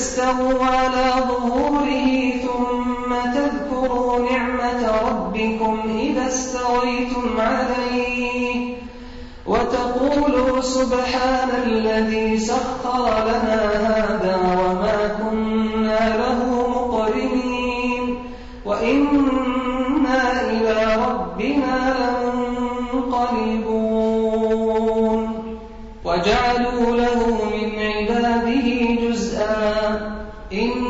لتستووا على ظهوره ثم تذكروا نعمة ربكم إذا استويتم عليه وتقولوا سبحان الذي سخر لنا هذا وما كنا له مقرنين وإنا إلى ربنا لمنقلبون وجعلوا له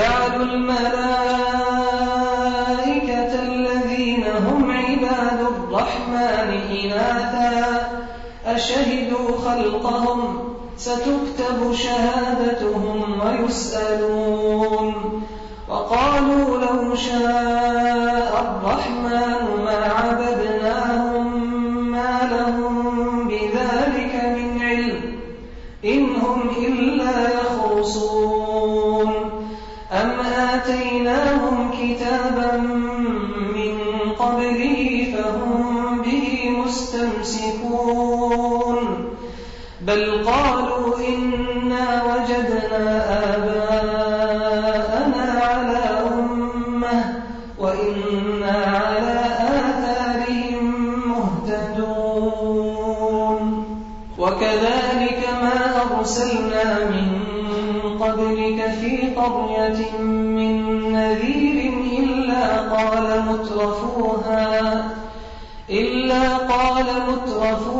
وجعلوا الملائكة الذين هم عباد الرحمن إناثا. أشهدوا خلقهم ستكتب شهادتهم ويسألون. وقالوا لو شاء الرحمن ما عبدناهم وكذلك ما أرسلنا من قبلك في قرية من نذير إلا قال مترفوها إلا قال مترفوها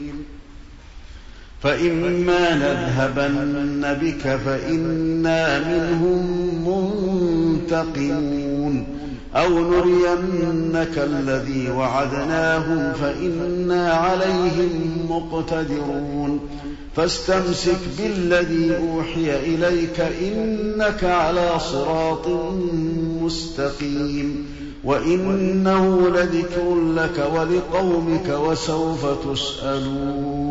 فإما نذهبن بك فإنا منهم منتقمون. أو نرينك الذي وعدناهم فإنا عليهم مقتدرون. فاستمسك بالذي أوحي إليك إنك على صراط مستقيم. وإنه لذكر لك ولقومك وسوف تسألون.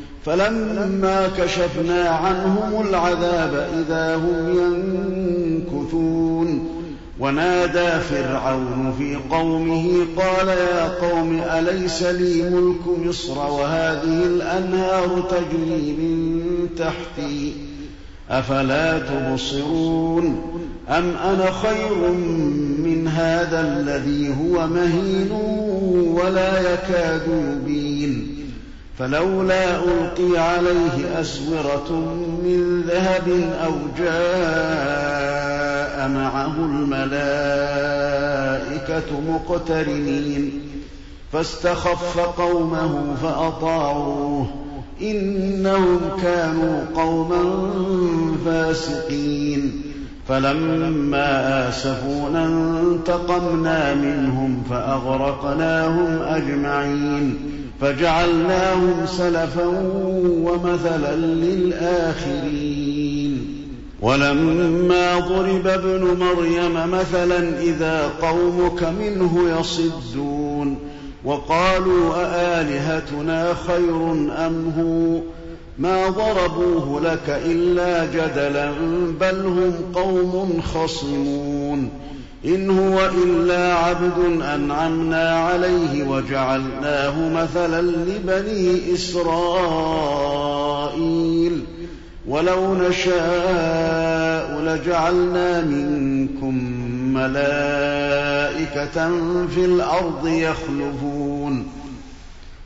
فلما كشفنا عنهم العذاب إذا هم ينكثون. ونادى فرعون في قومه قال يا قوم أليس لي ملك مصر وهذه الأنهار تجري من تحتي؟ أفلا تبصرون أم أنا خير من هذا الذي هو مهين ولا يكاد يبين؟ فلولا ألقي عليه أسورة من ذهب أو جاء معه الملائكة مقترنين فاستخف قومه فأطاعوه إنهم كانوا قوما فاسقين فلما آسفونا انتقمنا منهم فأغرقناهم أجمعين فجعلناهم سلفا ومثلا للآخرين. ولما ضرب ابن مريم مثلا إذا قومك منه يصدون. وقالوا أآلهتنا خير أم هو؟ ما ضربوه لك إلا جدلا بل هم قوم خصمون. إن هو إلا عبد أنعمنا عليه وجعلناه مثلا لبني إسرائيل. ولو نشاء لجعلنا منكم ملائكة في الأرض يخلفون.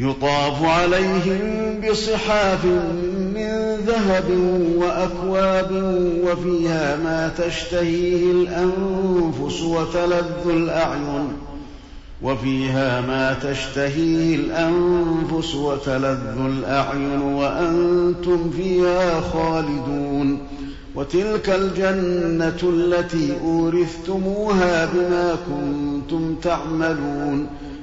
يطاف عليهم بصحاف من ذهب وأكواب وفيها ما تشتهيه الأنفس وتلذ الأعين وفيها ما تشتهيه الأنفس وتلذ الأعين وأنتم فيها خالدون وتلك الجنة التي أورثتموها بما كنتم تعملون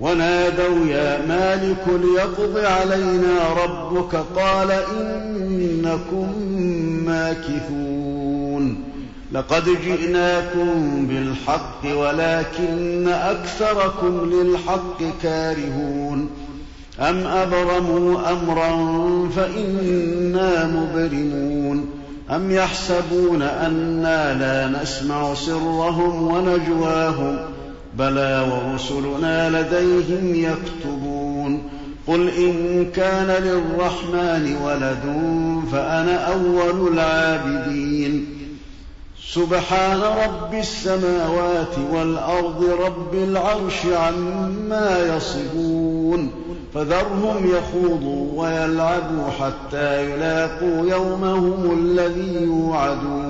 ونادوا يا مالك ليقض علينا ربك. قال إنكم ماكثون. لقد جئناكم بالحق ولكن أكثركم للحق كارهون. أم أبرموا أمرا فإنا مبرمون. أم يحسبون أنا لا نسمع سرهم ونجواهم. بلى ورسلنا لديهم يكتبون قل إن كان للرحمن ولد فأنا أول العابدين. سبحان رب السماوات والأرض رب العرش عما يصفون. فذرهم يخوضوا ويلعبوا حتى يلاقوا يومهم الذي يوعدون.